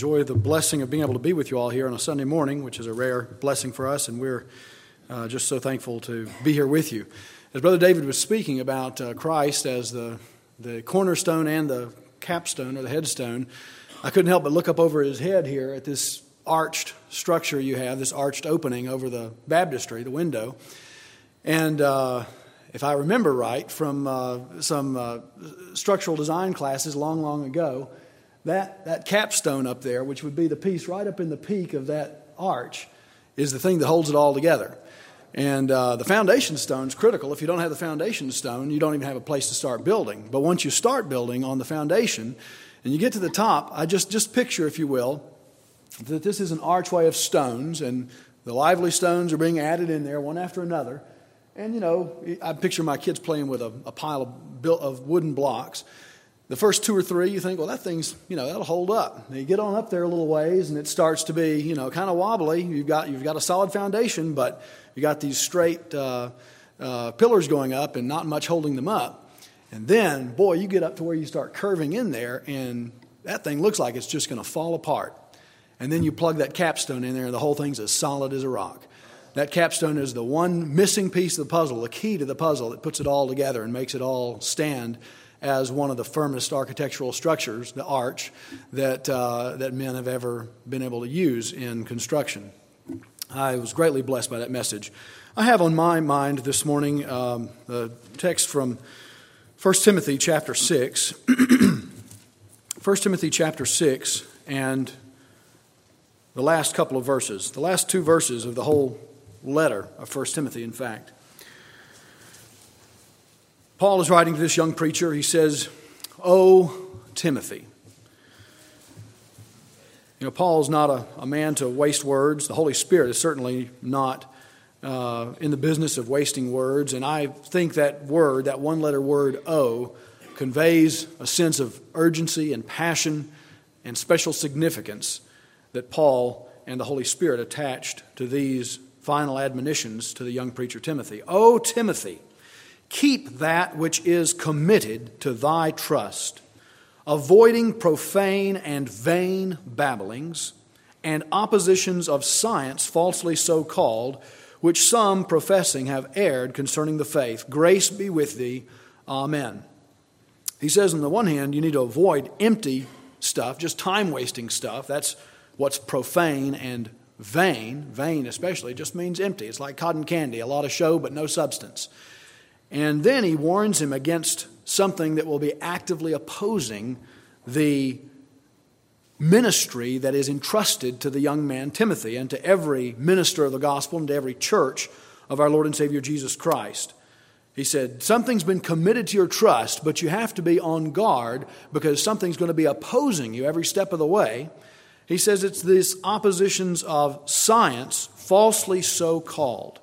enjoy the blessing of being able to be with you all here on a Sunday morning, which is a rare blessing for us, and we're uh, just so thankful to be here with you. As Brother David was speaking about uh, Christ as the, the cornerstone and the capstone or the headstone, I couldn't help but look up over his head here at this arched structure you have, this arched opening over the baptistry, the window. And uh, if I remember right from uh, some uh, structural design classes long, long ago, that, that capstone up there, which would be the piece right up in the peak of that arch, is the thing that holds it all together. And uh, the foundation stone is critical. If you don't have the foundation stone, you don't even have a place to start building. But once you start building on the foundation and you get to the top, I just, just picture, if you will, that this is an archway of stones, and the lively stones are being added in there one after another. And, you know, I picture my kids playing with a, a pile of, of wooden blocks the first two or three, you think, well, that thing's, you know, that'll hold up. Now you get on up there a little ways, and it starts to be, you know, kind of wobbly. You've got, you've got a solid foundation, but you got these straight uh, uh, pillars going up and not much holding them up. And then, boy, you get up to where you start curving in there, and that thing looks like it's just going to fall apart. And then you plug that capstone in there, and the whole thing's as solid as a rock. That capstone is the one missing piece of the puzzle, the key to the puzzle that puts it all together and makes it all stand as one of the firmest architectural structures, the arch, that, uh, that men have ever been able to use in construction. I was greatly blessed by that message. I have on my mind this morning um, the text from 1 Timothy chapter 6. 1 Timothy chapter 6 and the last couple of verses, the last two verses of the whole letter of 1 Timothy, in fact. Paul is writing to this young preacher. He says, Oh, Timothy. You know, Paul is not a, a man to waste words. The Holy Spirit is certainly not uh, in the business of wasting words. And I think that word, that one letter word, O, conveys a sense of urgency and passion and special significance that Paul and the Holy Spirit attached to these final admonitions to the young preacher Timothy. Oh, Timothy. Keep that which is committed to thy trust, avoiding profane and vain babblings and oppositions of science falsely so called, which some professing have erred concerning the faith. Grace be with thee. Amen. He says, on the one hand, you need to avoid empty stuff, just time wasting stuff. That's what's profane and vain. Vain, especially, just means empty. It's like cotton candy, a lot of show but no substance. And then he warns him against something that will be actively opposing the ministry that is entrusted to the young man Timothy and to every minister of the gospel and to every church of our Lord and Savior Jesus Christ. He said, Something's been committed to your trust, but you have to be on guard because something's going to be opposing you every step of the way. He says it's these oppositions of science, falsely so called.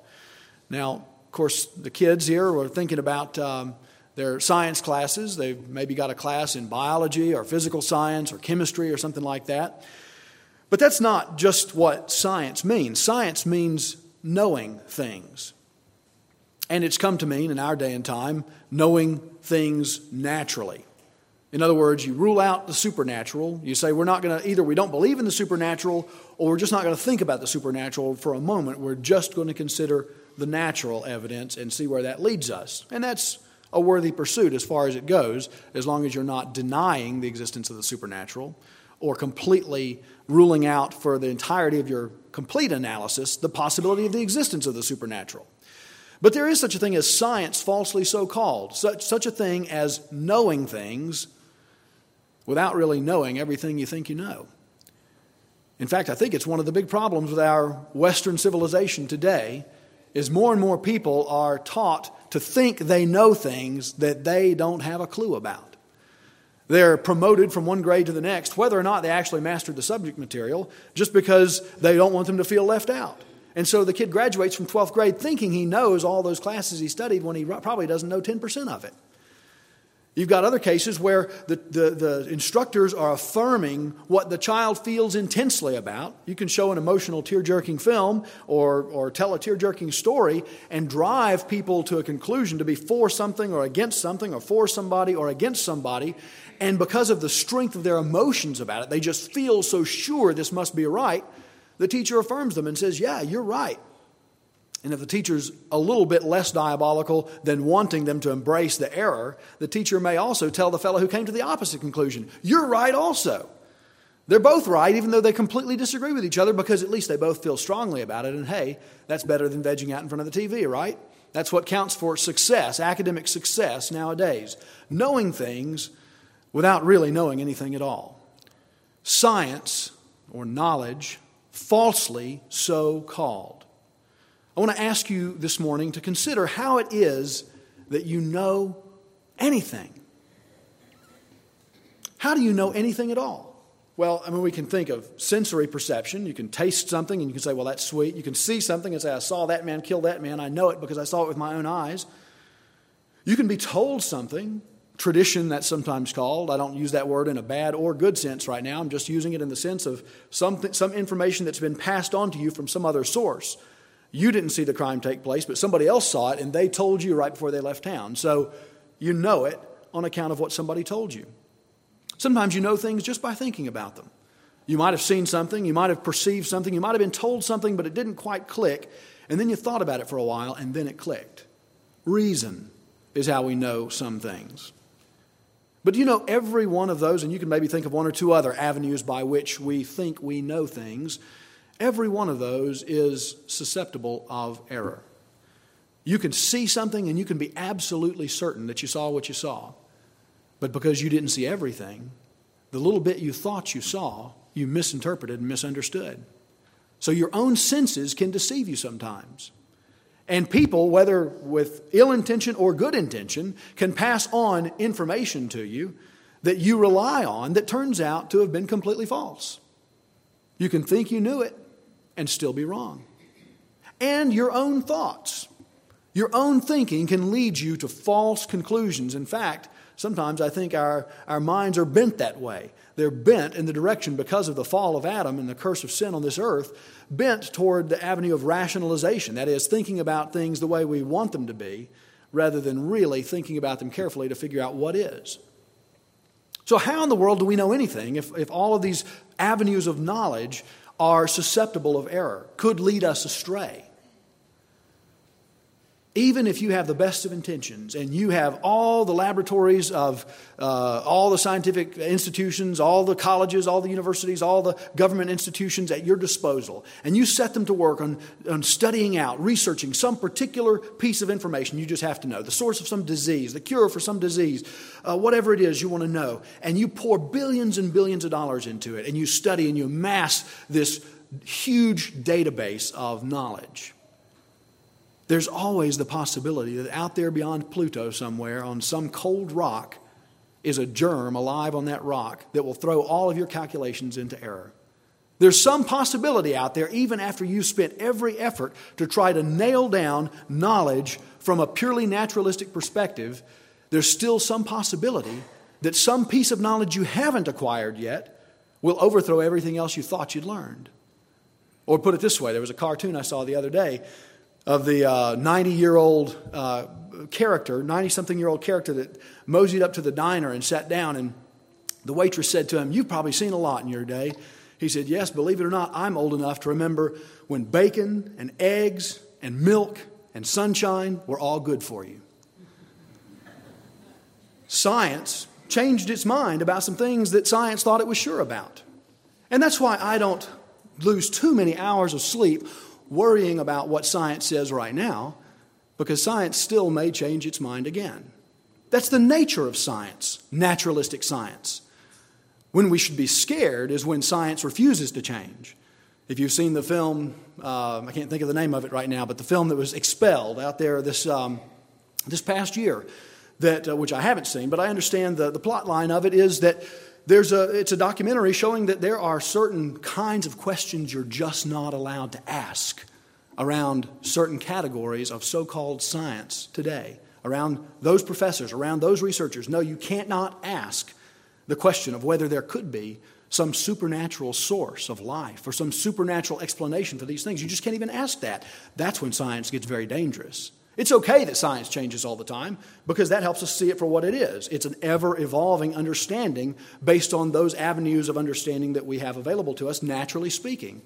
Now, of course, the kids here were thinking about um, their science classes. They've maybe got a class in biology or physical science or chemistry or something like that. But that's not just what science means. Science means knowing things. And it's come to mean in our day and time knowing things naturally. In other words, you rule out the supernatural. You say we're not going to, either we don't believe in the supernatural or we're just not going to think about the supernatural for a moment. We're just going to consider the natural evidence and see where that leads us. And that's a worthy pursuit as far as it goes, as long as you're not denying the existence of the supernatural or completely ruling out for the entirety of your complete analysis the possibility of the existence of the supernatural. But there is such a thing as science, falsely so called, such, such a thing as knowing things without really knowing everything you think you know. In fact, I think it's one of the big problems with our Western civilization today is more and more people are taught to think they know things that they don't have a clue about. They're promoted from one grade to the next, whether or not they actually mastered the subject material, just because they don't want them to feel left out. And so the kid graduates from 12th grade thinking he knows all those classes he studied when he probably doesn't know 10% of it. You've got other cases where the, the, the, instructors are affirming what the child feels intensely about. You can show an emotional, tear jerking film or, or tell a tear jerking story and drive people to a conclusion to be for something or against something or for somebody or against somebody. And because of the strength of their emotions about it, they just feel so sure this must be right. The teacher affirms them and says, Yeah, you're right. And if the teacher's a little bit less diabolical than wanting them to embrace the error, the teacher may also tell the fellow who came to the opposite conclusion, You're right also. They're both right, even though they completely disagree with each other, because at least they both feel strongly about it. And hey, that's better than vegging out in front of the TV, right? That's what counts for success, academic success nowadays. Knowing things without really knowing anything at all. Science, or knowledge, falsely so called I want to ask you this morning to consider how it is that you know anything. How do you know anything at all? Well, I mean, we can think of sensory perception. You can taste something and you can say, well, that's sweet. You can see something and say, I saw that man kill that man. I know it because I saw it with my own eyes. You can be told something, tradition that's sometimes called. I don't use that word in a bad or good sense right now. I'm just using it in the sense of some, some information that's been passed on to you from some other source. You didn't see the crime take place, but somebody else saw it and they told you right before they left town. So you know it on account of what somebody told you. Sometimes you know things just by thinking about them. You might have seen something, you might have perceived something, you might have been told something, but it didn't quite click, and then you thought about it for a while and then it clicked. Reason is how we know some things. But you know every one of those, and you can maybe think of one or two other avenues by which we think we know things. Every one of those is susceptible of error. You can see something and you can be absolutely certain that you saw what you saw. But because you didn't see everything, the little bit you thought you saw, you misinterpreted and misunderstood. So your own senses can deceive you sometimes. And people, whether with ill intention or good intention, can pass on information to you that you rely on that turns out to have been completely false. You can think you knew it, and still be wrong. And your own thoughts, your own thinking can lead you to false conclusions. In fact, sometimes I think our, our minds are bent that way. They're bent in the direction, because of the fall of Adam and the curse of sin on this earth, bent toward the avenue of rationalization. That is, thinking about things the way we want them to be, rather than really thinking about them carefully to figure out what is. So, how in the world do we know anything if, if all of these avenues of knowledge are susceptible of error, could lead us astray. Even if you have the best of intentions and you have all the laboratories of uh, all the scientific institutions, all the colleges, all the universities, all the government institutions at your disposal, and you set them to work on, on studying out, researching some particular piece of information you just have to know. The source of some disease, the cure for some disease, uh, whatever it is you want to know, and you pour billions and billions of dollars into it, and you study and you amass this huge database of knowledge there's always the possibility that out there beyond Pluto somewhere on some cold rock is a germ alive on that rock that will throw all of your calculations into error. There's some possibility out there, even after you've spent every effort to try to nail down knowledge from a purely naturalistic perspective, there's still some possibility that some piece of knowledge you haven't acquired yet will overthrow everything else you thought you'd learned. Or put it this way there was a cartoon I saw the other day of the 90 uh, year old uh, character, 90 something year old character that moseyed up to the diner and sat down. And the waitress said to him, You've probably seen a lot in your day. He said, Yes, believe it or not, I'm old enough to remember when bacon and eggs and milk and sunshine were all good for you. Science changed its mind about some things that science thought it was sure about. And that's why I don't lose too many hours of sleep worrying about what science says right now because science still may change its mind again. That's the nature of science, naturalistic science. When we should be scared is when science refuses to change. If you've seen the film, uh, I can't think of the name of it right now, but the film that was expelled out there this, um, this past year, that, uh, which I haven't seen, but I understand the, the plot line of it is that there's a, it's a documentary showing that there are certain kinds of questions you're just not allowed to ask around certain categories of so called science today. around those professors, around those researchers. No, you can't not ask the question of whether there could be some supernatural source of life or some supernatural explanation for these things. You just can't even ask that. That's when science gets very dangerous. It's okay that science changes all the time because that helps us see it for what it is. It's an ever evolving understanding based on those avenues of understanding that we have available to us, naturally speaking.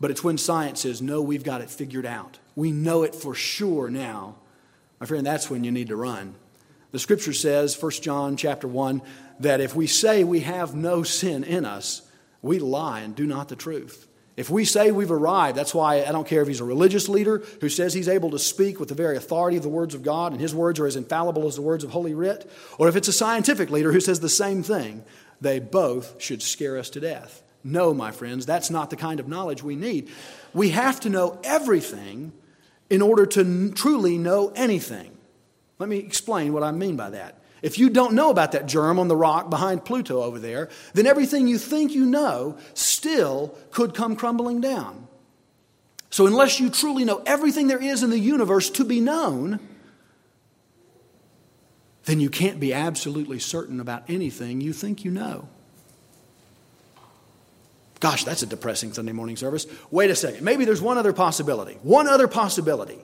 But it's when science says, no, we've got it figured out. We know it for sure now. My friend, that's when you need to run. The scripture says, 1 John chapter 1, that if we say we have no sin in us, we lie and do not the truth. If we say we've arrived, that's why I don't care if he's a religious leader who says he's able to speak with the very authority of the words of God and his words are as infallible as the words of Holy Writ, or if it's a scientific leader who says the same thing, they both should scare us to death. No, my friends, that's not the kind of knowledge we need. We have to know everything in order to truly know anything. Let me explain what I mean by that. If you don't know about that germ on the rock behind Pluto over there, then everything you think you know still could come crumbling down. So, unless you truly know everything there is in the universe to be known, then you can't be absolutely certain about anything you think you know. Gosh, that's a depressing Sunday morning service. Wait a second. Maybe there's one other possibility. One other possibility.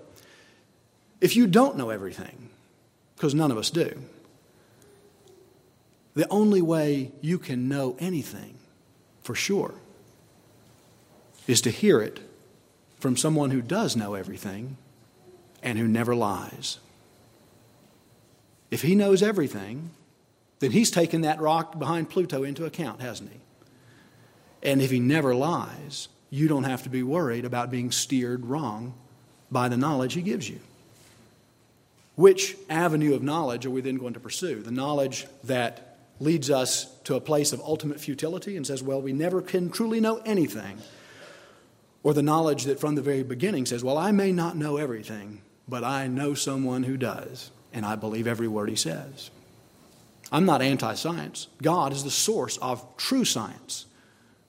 If you don't know everything, because none of us do, the only way you can know anything for sure is to hear it from someone who does know everything and who never lies. If he knows everything, then he's taken that rock behind Pluto into account, hasn't he? And if he never lies, you don't have to be worried about being steered wrong by the knowledge he gives you. Which avenue of knowledge are we then going to pursue? The knowledge that leads us to a place of ultimate futility and says, well, we never can truly know anything. Or the knowledge that from the very beginning says, well, I may not know everything, but I know someone who does, and I believe every word he says. I'm not anti science. God is the source of true science.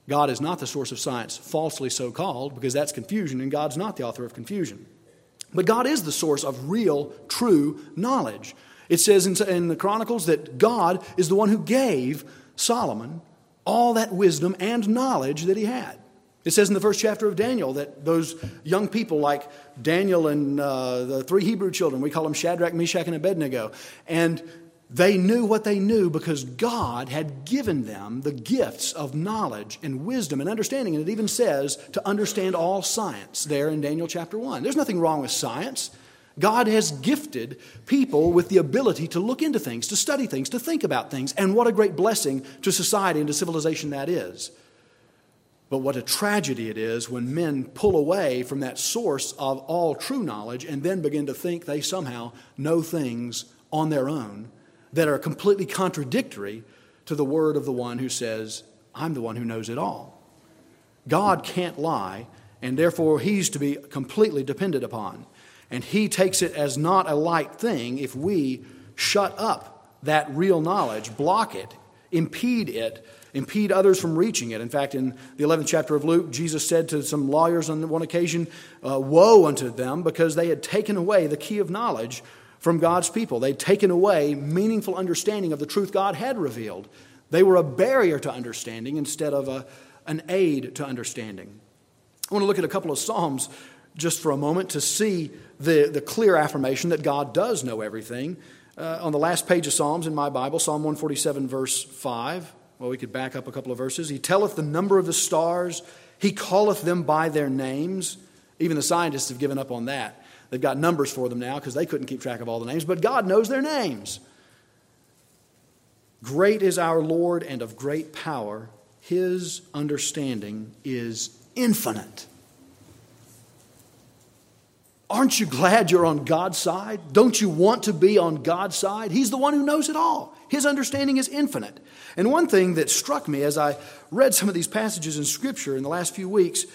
God is not the source of science, falsely so called, because that's confusion, and God's not the author of confusion. But God is the source of real, true knowledge. It says in, the Chronicles that God is the one who gave Solomon all that wisdom and knowledge that he had. It says in the first chapter of Daniel that those young people, like Daniel and uh, the three Hebrew children, we call them Shadrach, Meshach, and Abednego, and they knew what they knew because God had given them the gifts of knowledge and wisdom and understanding. And it even says to understand all science there in Daniel chapter 1. There's nothing wrong with science. God has gifted people with the ability to look into things, to study things, to think about things, and what a great blessing to society and to civilization that is. But what a tragedy it is when men pull away from that source of all true knowledge and then begin to think they somehow know things on their own that are completely contradictory to the word of the one who says, I'm the one who knows it all. God can't lie, and therefore he's to be completely depended upon. And he takes it as not a light thing if we shut up that real knowledge, block it, impede it, impede others from reaching it. In fact, in the 11th chapter of Luke, Jesus said to some lawyers on one occasion, uh, Woe unto them because they had taken away the key of knowledge from God's people. They'd taken away meaningful understanding of the truth God had revealed. They were a barrier to understanding instead of a, an aid to understanding. I want to look at a couple of Psalms just for a moment to see the, the clear affirmation that God does know everything. Uh, on the last page of Psalms in my Bible, Psalm 147, verse 5, well, we could back up a couple of verses. He telleth the number of the stars, he calleth them by their names. Even the scientists have given up on that. They've got numbers for them now because they couldn't keep track of all the names, but God knows their names. Great is our Lord and of great power. His understanding is infinite. Aren't you glad you're on God's side? Don't you want to be on God's side? He's the one who knows it all. His understanding is infinite. And one thing that struck me as I read some of these passages in Scripture in the last few weeks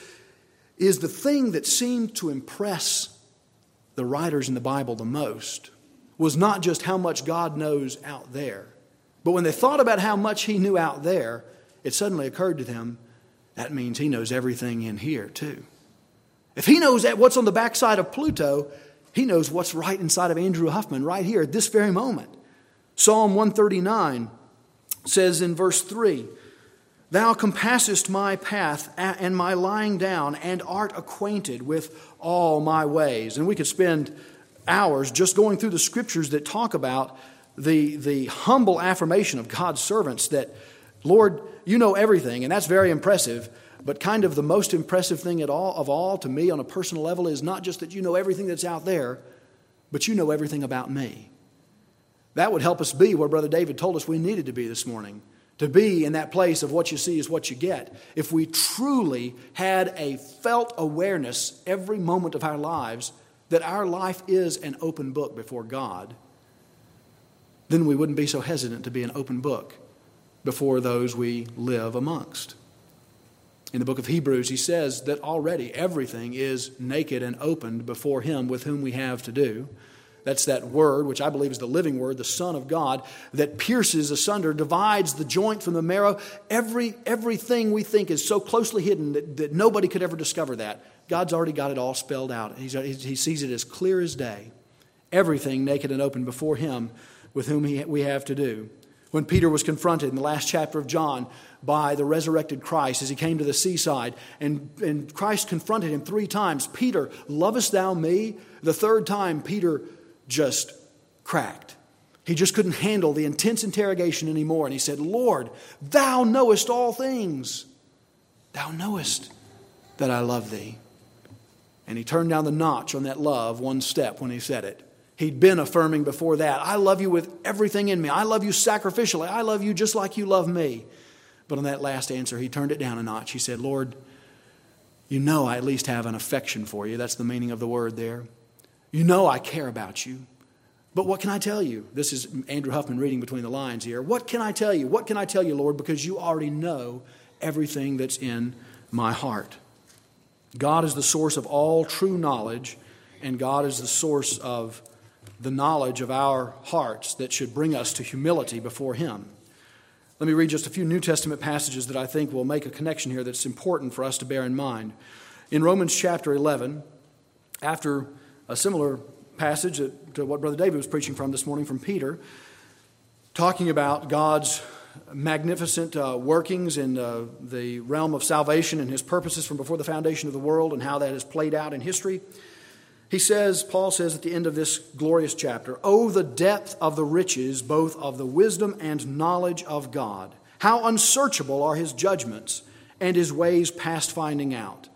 is the thing that seemed to impress the writers in the Bible the most was not just how much God knows out there, but when they thought about how much He knew out there, it suddenly occurred to them that means He knows everything in here too. If he knows what's on the backside of Pluto, He knows what's right inside of Andrew Huffman right here at this very moment. Psalm 139 says in verse 3 Thou compassest my path and my lying down, and art acquainted with all my ways. And we could spend hours just going through the scriptures that talk about the, the humble affirmation of God's servants that, Lord, you know everything, and that's very impressive. But kind of the most impressive thing at all, of all to me on a personal level is not just that you know everything that's out there, but you know everything about me. That would help us be where Brother David told us we needed to be this morning to be in that place of what you see is what you get. If we truly had a felt awareness every moment of our lives that our life is an open book before God, then we wouldn't be so hesitant to be an open book before those we live amongst. In the book of Hebrews, he says that already everything is naked and opened before him with whom we have to do. That's that word, which I believe is the living word, the Son of God, that pierces asunder, divides the joint from the marrow. Every, everything we think is so closely hidden that, that nobody could ever discover that. God's already got it all spelled out. He's, he sees it as clear as day. Everything naked and open before Him with whom he, we have to do. When Peter was confronted in the last chapter of John by the resurrected Christ as he came to the seaside, and, and Christ confronted him three times Peter, lovest thou me? The third time, Peter just cracked. He just couldn't handle the intense interrogation anymore. And he said, Lord, thou knowest all things. Thou knowest that I love thee. And he turned down the notch on that love one step when he said it. He'd been affirming before that, I love you with everything in me. I love you sacrificially. I love you just like you love me. But on that last answer, he turned it down a notch. He said, Lord, you know I at least have an affection for you. That's the meaning of the word there. You know I care about you. But what can I tell you? This is Andrew Huffman reading between the lines here. What can I tell you? What can I tell you, Lord? Because you already know everything that's in my heart. God is the source of all true knowledge, and God is the source of the knowledge of our hearts that should bring us to humility before Him. Let me read just a few New Testament passages that I think will make a connection here that's important for us to bear in mind. In Romans chapter 11, after a similar passage to what Brother David was preaching from this morning from Peter, talking about God's magnificent uh, workings in uh, the realm of salvation and his purposes from before the foundation of the world and how that has played out in history. He says, Paul says at the end of this glorious chapter, Oh, the depth of the riches, both of the wisdom and knowledge of God! How unsearchable are his judgments and his ways past finding out!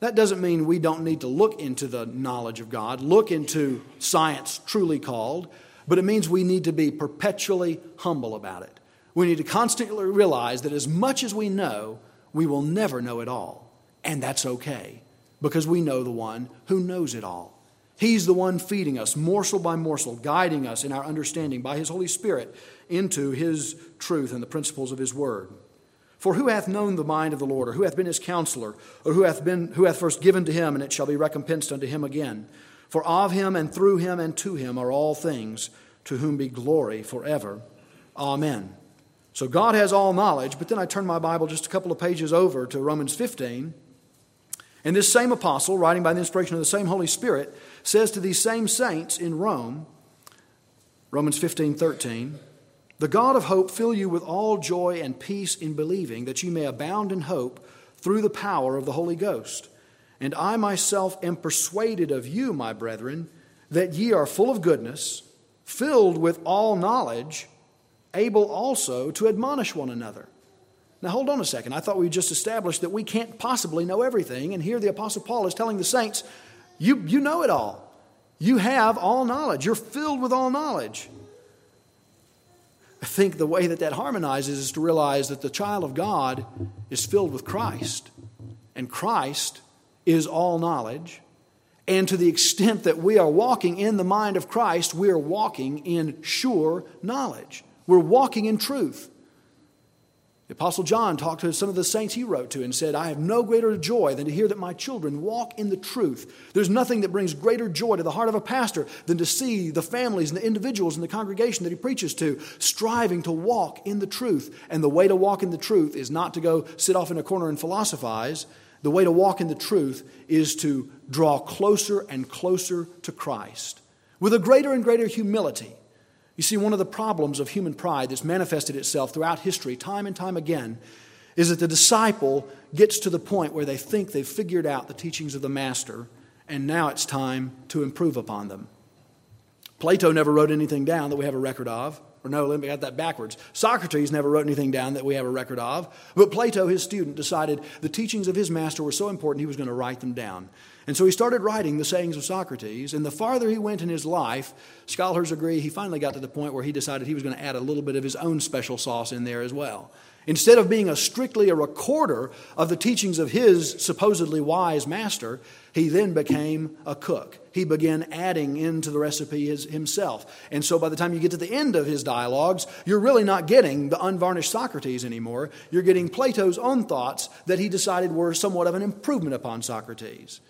That doesn't mean we don't need to look into the knowledge of God, look into science truly called, but it means we need to be perpetually humble about it. We need to constantly realize that as much as we know, we will never know it all. And that's okay because we know the one who knows it all. He's the one feeding us morsel by morsel, guiding us in our understanding by His Holy Spirit into His truth and the principles of His Word. For who hath known the mind of the Lord, or who hath been his counselor, or who hath, been, who hath first given to him, and it shall be recompensed unto him again? For of him, and through him, and to him are all things, to whom be glory forever. Amen. So God has all knowledge, but then I turn my Bible just a couple of pages over to Romans 15. And this same apostle, writing by the inspiration of the same Holy Spirit, says to these same saints in Rome, Romans 15 13, the God of hope fill you with all joy and peace in believing, that you may abound in hope through the power of the Holy Ghost. And I myself am persuaded of you, my brethren, that ye are full of goodness, filled with all knowledge, able also to admonish one another. Now, hold on a second. I thought we just established that we can't possibly know everything. And here the Apostle Paul is telling the saints, you, you know it all. You have all knowledge. You're filled with all knowledge. I think the way that that harmonizes is to realize that the child of God is filled with Christ, and Christ is all knowledge. And to the extent that we are walking in the mind of Christ, we are walking in sure knowledge. We're walking in truth. The Apostle John talked to some of the saints he wrote to and said, I have no greater joy than to hear that my children walk in the truth. There's nothing that brings greater joy to the heart of a pastor than to see the families and the individuals in the congregation that he preaches to striving to walk in the truth. And the way to walk in the truth is not to go sit off in a corner and philosophize. The way to walk in the truth is to draw closer and closer to Christ with a greater and greater humility. You see, one of the problems of human pride that's manifested itself throughout history, time and time again, is that the disciple gets to the point where they think they've figured out the teachings of the master, and now it's time to improve upon them. Plato never wrote anything down that we have a record of. Or no, let me get that backwards. Socrates never wrote anything down that we have a record of. But Plato, his student, decided the teachings of his master were so important he was going to write them down. And so he started writing the sayings of Socrates. And the farther he went in his life, scholars agree, he finally got to the point where he decided he was going to add a little bit of his own special sauce in there as well. Instead of being a strictly a recorder of the teachings of his supposedly wise master, he then became a cook. He began adding into the recipe his, himself. And so by the time you get to the end of his dialogues, you're really not getting the unvarnished Socrates anymore. You're getting Plato's own thoughts that he decided were somewhat of an improvement upon Socrates.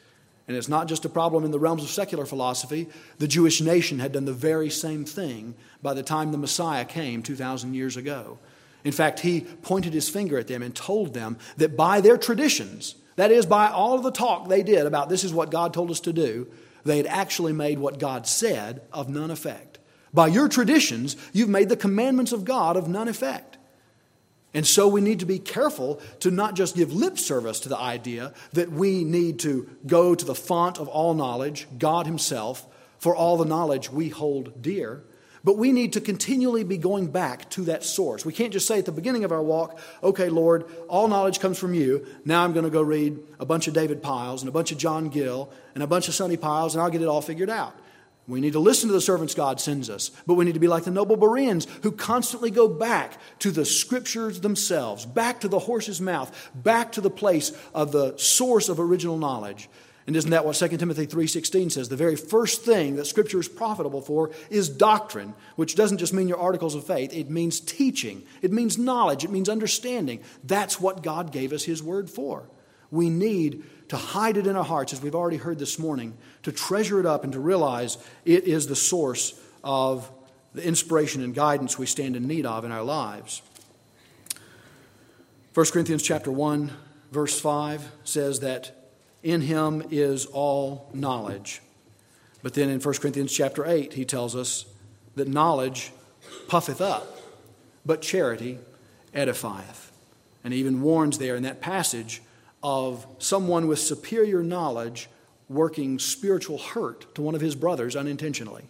And it's not just a problem in the realms of secular philosophy. The Jewish nation had done the very same thing by the time the Messiah came 2,000 years ago. In fact, he pointed his finger at them and told them that by their traditions, that is, by all of the talk they did about this is what God told us to do, they had actually made what God said of none effect. By your traditions, you've made the commandments of God of none effect. And so we need to be careful to not just give lip service to the idea that we need to go to the font of all knowledge, God Himself, for all the knowledge we hold dear. But we need to continually be going back to that source. We can't just say at the beginning of our walk, okay, Lord, all knowledge comes from you. Now I'm going to go read a bunch of David Pyles and a bunch of John Gill and a bunch of Sonny Pyles and I'll get it all figured out. We need to listen to the servants God sends us, but we need to be like the noble Bereans who constantly go back to the scriptures themselves, back to the horse's mouth, back to the place of the source of original knowledge. And isn't that what 2 Timothy 3:16 says? The very first thing that scripture is profitable for is doctrine, which doesn't just mean your articles of faith, it means teaching. It means knowledge, it means understanding. That's what God gave us his word for. We need to hide it in our hearts, as we've already heard this morning, to treasure it up and to realize it is the source of the inspiration and guidance we stand in need of in our lives. 1 Corinthians chapter 1 verse 5 says that in him is all knowledge. But then in 1 Corinthians chapter 8 he tells us that knowledge puffeth up, but charity edifieth. And he even warns there in that passage of someone with superior knowledge working spiritual hurt to one of his brothers unintentionally.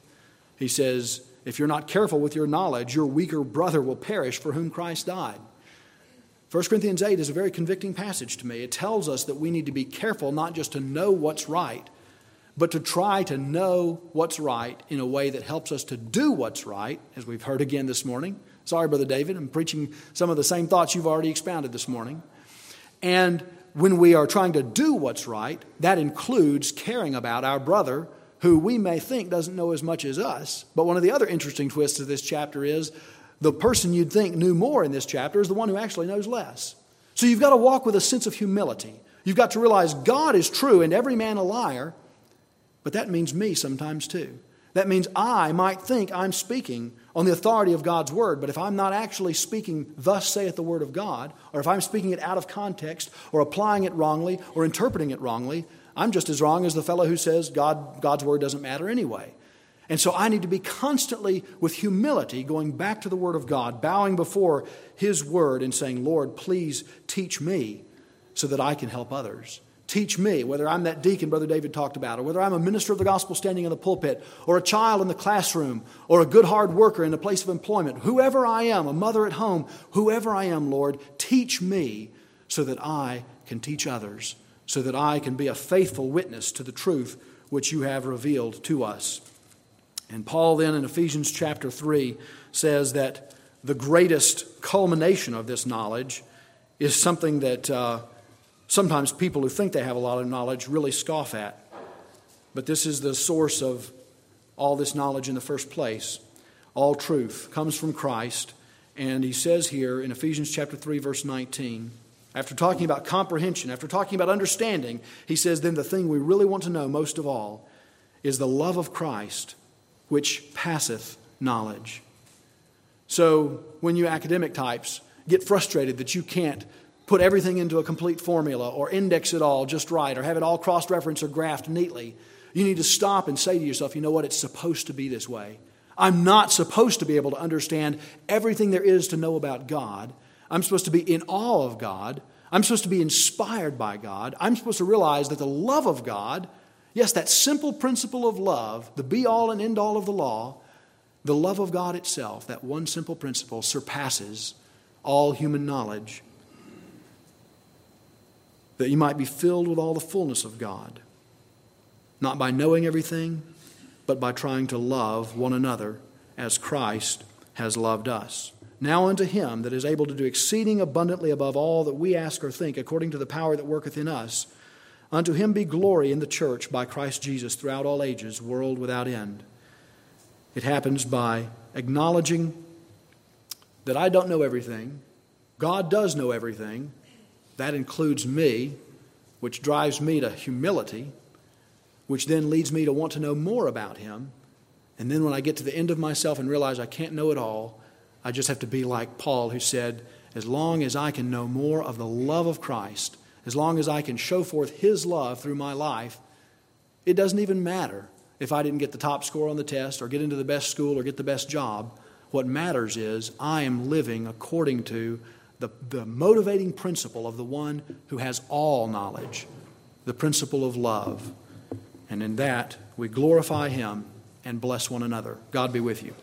He says, If you're not careful with your knowledge, your weaker brother will perish for whom Christ died. 1 Corinthians 8 is a very convicting passage to me. It tells us that we need to be careful not just to know what's right, but to try to know what's right in a way that helps us to do what's right, as we've heard again this morning. Sorry, Brother David, I'm preaching some of the same thoughts you've already expounded this morning. And when we are trying to do what's right, that includes caring about our brother who we may think doesn't know as much as us. But one of the other interesting twists of this chapter is the person you'd think knew more in this chapter is the one who actually knows less. So you've got to walk with a sense of humility. You've got to realize God is true and every man a liar, but that means me sometimes too. That means I might think I'm speaking on the authority of God's word, but if I'm not actually speaking, thus saith the word of God, or if I'm speaking it out of context, or applying it wrongly, or interpreting it wrongly, I'm just as wrong as the fellow who says God, God's word doesn't matter anyway. And so I need to be constantly, with humility, going back to the Word of God, bowing before His Word and saying, Lord, please teach me so that I can help others. Teach me, whether I'm that deacon Brother David talked about, or whether I'm a minister of the gospel standing in the pulpit, or a child in the classroom, or a good hard worker in a place of employment, whoever I am, a mother at home, whoever I am, Lord, teach me so that I can teach others, so that I can be a faithful witness to the truth which you have revealed to us. And Paul, then, in Ephesians chapter 3, says that the greatest culmination of this knowledge is something that. Uh, sometimes people who think they have a lot of knowledge really scoff at. But this is the source of all this knowledge in the first place. All truth comes from Christ. And he says here in Ephesians chapter 3 verse 19, after talking about comprehension, after talking about understanding, he says then the thing we really want to know most of all is the love of Christ which passeth knowledge. So when you academic types get frustrated that you can't put everything into a complete formula or index it all just right or have it all cross referenced or graphed neatly. You need to stop and say to yourself, you know what? It's supposed to be this way. I'm not supposed to be able to understand everything there is to know about God. I'm supposed to be in awe of God. I'm supposed to be inspired by God. I'm supposed to realize that the love of God, yes, that simple principle of love, the be all and end all of the law, the love of God itself, that one simple principle, surpasses all human knowledge. That you might be filled with all the fullness of God, not by knowing everything, but by trying to love one another as Christ has loved us. Now unto him that is able to do exceeding abundantly above all that we ask or think, according to the power that worketh in us, unto him be glory in the church by Christ Jesus throughout all ages, world without end. It happens by acknowledging that I don't know everything. God does know everything. That includes me, which drives me to humility which then leads me to want to know more about Him. And then when I get to the end of myself and realize I can't know it all, I just have to be like Paul, who said, As long as I can know more of the love of Christ, as long as I can show forth His love through my life, it doesn't even matter if I didn't get the top score on the test or get into the best school or get the best job. What matters is I am living according to the, the motivating principle of the one who has all knowledge, the principle of love. And in that, we glorify Him and bless one another. God be with you.